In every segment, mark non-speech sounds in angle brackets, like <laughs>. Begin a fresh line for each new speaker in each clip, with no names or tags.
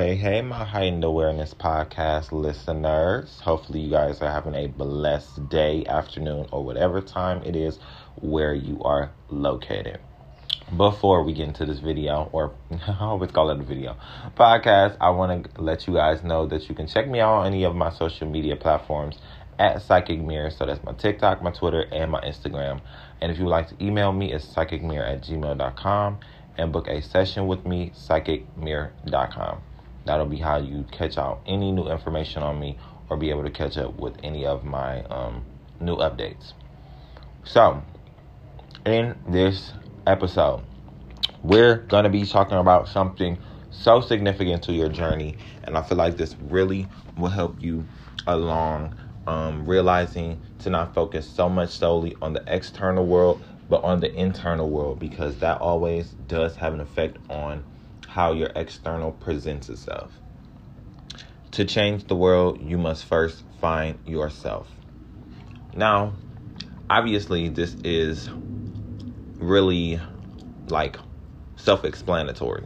Hey, hey, my heightened awareness podcast listeners. Hopefully, you guys are having a blessed day, afternoon, or whatever time it is where you are located. Before we get into this video, or <laughs> I always call it a video podcast, I want to let you guys know that you can check me out on any of my social media platforms at Psychic Mirror. So that's my TikTok, my Twitter, and my Instagram. And if you would like to email me, it's psychicmirror at gmail.com and book a session with me, psychicmirror.com. That'll be how you catch out any new information on me or be able to catch up with any of my um, new updates. So, in this episode, we're going to be talking about something so significant to your journey, and I feel like this really will help you along um, realizing to not focus so much solely on the external world, but on the internal world, because that always does have an effect on how your external presents itself. To change the world, you must first find yourself. Now, obviously, this is really like self explanatory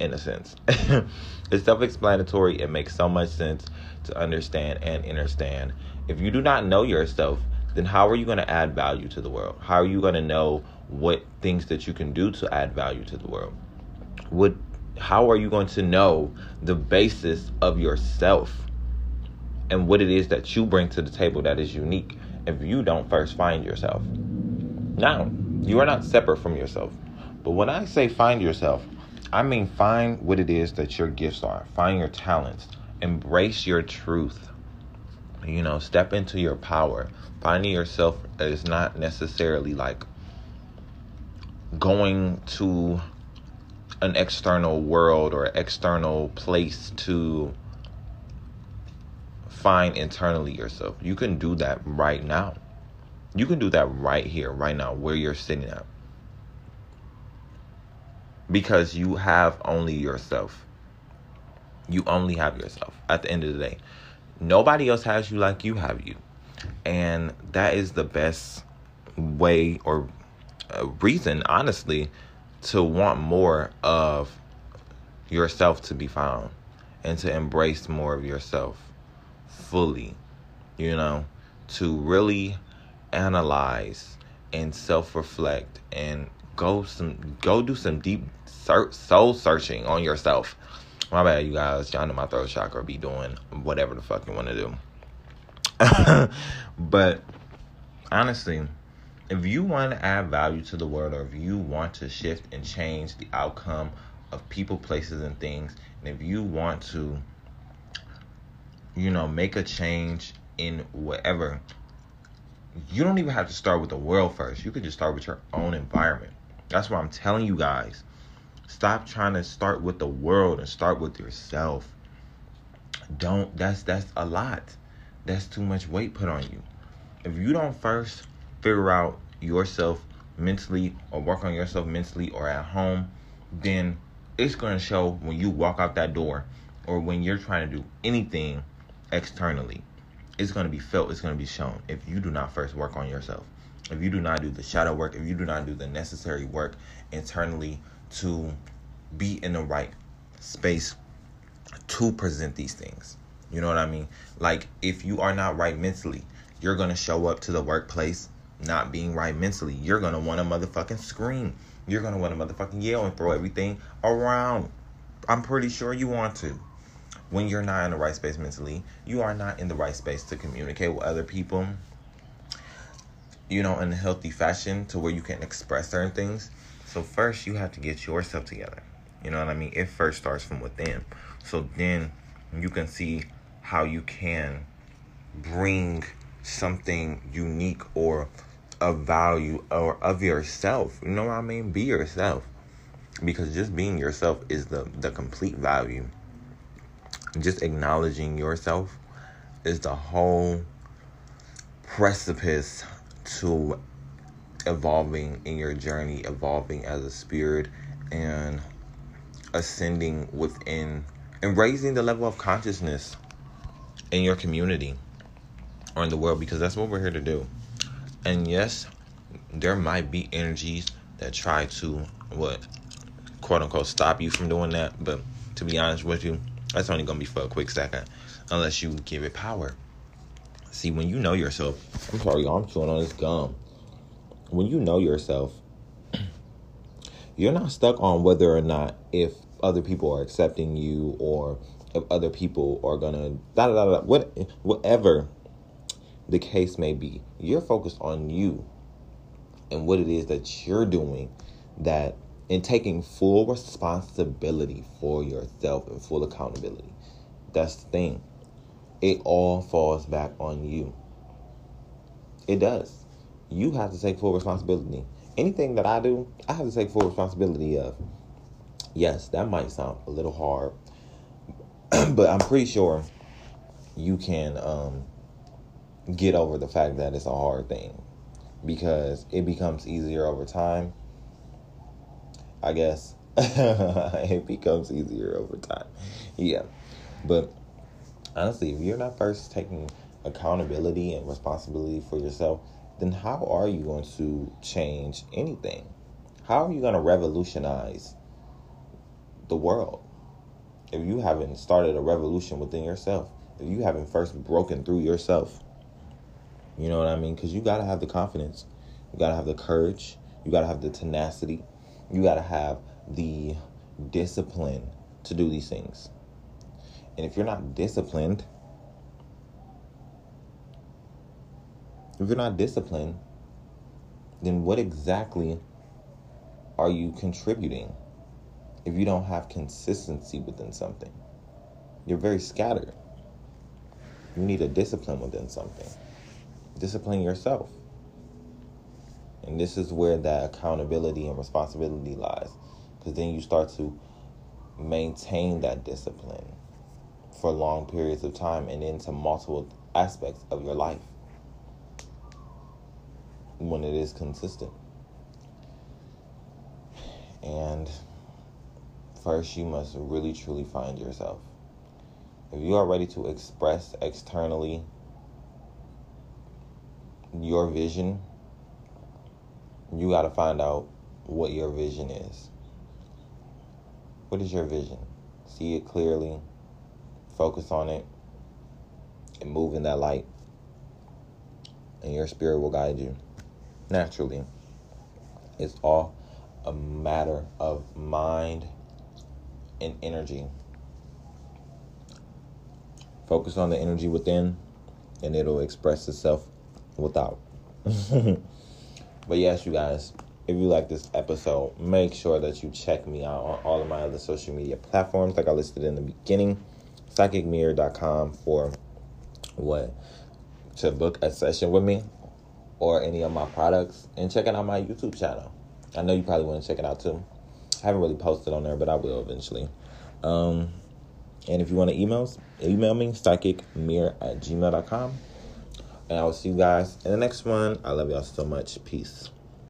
in a sense. <laughs> it's self explanatory. It makes so much sense to understand and understand. If you do not know yourself, then how are you going to add value to the world? How are you going to know what things that you can do to add value to the world? What how are you going to know the basis of yourself and what it is that you bring to the table that is unique if you don't first find yourself? Now, you are not separate from yourself. But when I say find yourself, I mean find what it is that your gifts are. Find your talents. Embrace your truth. You know, step into your power. Finding yourself is not necessarily like going to an external world or external place to find internally yourself. You can do that right now. You can do that right here, right now, where you're sitting at. Because you have only yourself. You only have yourself at the end of the day. Nobody else has you like you have you. And that is the best way or uh, reason, honestly, to want more of yourself to be found and to embrace more of yourself fully, you know, to really analyze and self-reflect and go some go do some deep soul searching on yourself. My bad, you guys. Y'all know my throat chakra be doing whatever the fuck you want to do. <laughs> but honestly, if you want to add value to the world or if you want to shift and change the outcome of people, places, and things, and if you want to, you know, make a change in whatever, you don't even have to start with the world first. You could just start with your own environment. That's why I'm telling you guys. Stop trying to start with the world and start with yourself. Don't that's that's a lot. That's too much weight put on you. If you don't first figure out yourself mentally or work on yourself mentally or at home, then it's going to show when you walk out that door or when you're trying to do anything externally. It's going to be felt, it's going to be shown if you do not first work on yourself. If you do not do the shadow work, if you do not do the necessary work internally to be in the right space to present these things. You know what I mean? Like, if you are not right mentally, you're going to show up to the workplace not being right mentally, you're gonna want to motherfucking scream. You're gonna want to motherfucking yell and throw everything around. I'm pretty sure you want to. When you're not in the right space mentally, you are not in the right space to communicate with other people. You know, in a healthy fashion to where you can express certain things. So first, you have to get yourself together. You know what I mean? It first starts from within. So then you can see how you can bring something unique or of value or of yourself. You know what I mean? Be yourself. Because just being yourself is the, the complete value. Just acknowledging yourself is the whole precipice to evolving in your journey, evolving as a spirit, and ascending within and raising the level of consciousness in your community or in the world because that's what we're here to do. And yes, there might be energies that try to what quote unquote stop you from doing that, but to be honest with you, That's only gonna be for a quick second, unless you give it power. See, when you know yourself, I'm sorry, I'm chewing on this gum. When you know yourself, <clears throat> you're not stuck on whether or not if other people are accepting you or if other people are gonna da da da, da what whatever the case may be. You're focused on you and what it is that you're doing that and taking full responsibility for yourself and full accountability. That's the thing. It all falls back on you. It does. You have to take full responsibility. Anything that I do, I have to take full responsibility of. Yes, that might sound a little hard, <clears throat> but I'm pretty sure you can um, get over the fact that it's a hard thing because it becomes easier over time I guess. <laughs> it becomes easier over time. Yeah. But honestly, if you're not first taking accountability and responsibility for yourself, then how are you going to change anything? How are you going to revolutionize the world if you haven't started a revolution within yourself? If you haven't first broken through yourself? You know what I mean? Because you got to have the confidence, you got to have the courage, you got to have the tenacity, you got to have the discipline to do these things. And if you're not disciplined, if you're not disciplined, then what exactly are you contributing if you don't have consistency within something? You're very scattered. You need a discipline within something. Discipline yourself. And this is where that accountability and responsibility lies. Because then you start to maintain that discipline for long periods of time and into multiple aspects of your life when it is consistent. And first, you must really truly find yourself. If you are ready to express externally your vision you got to find out what your vision is. What is your vision? See it clearly, focus on it, and move in that light. And your spirit will guide you naturally. It's all a matter of mind and energy. Focus on the energy within, and it'll express itself without. <laughs> But yes, you guys, if you like this episode, make sure that you check me out on all of my other social media platforms, like I listed in the beginning. PsychicMirror.com for what? To book a session with me or any of my products. And checking out my YouTube channel. I know you probably want to check it out too. I haven't really posted on there, but I will eventually. Um, and if you want to email, email me, psychicmirror at gmail.com. And I will see you guys in the next one. I love y'all so much. Peace.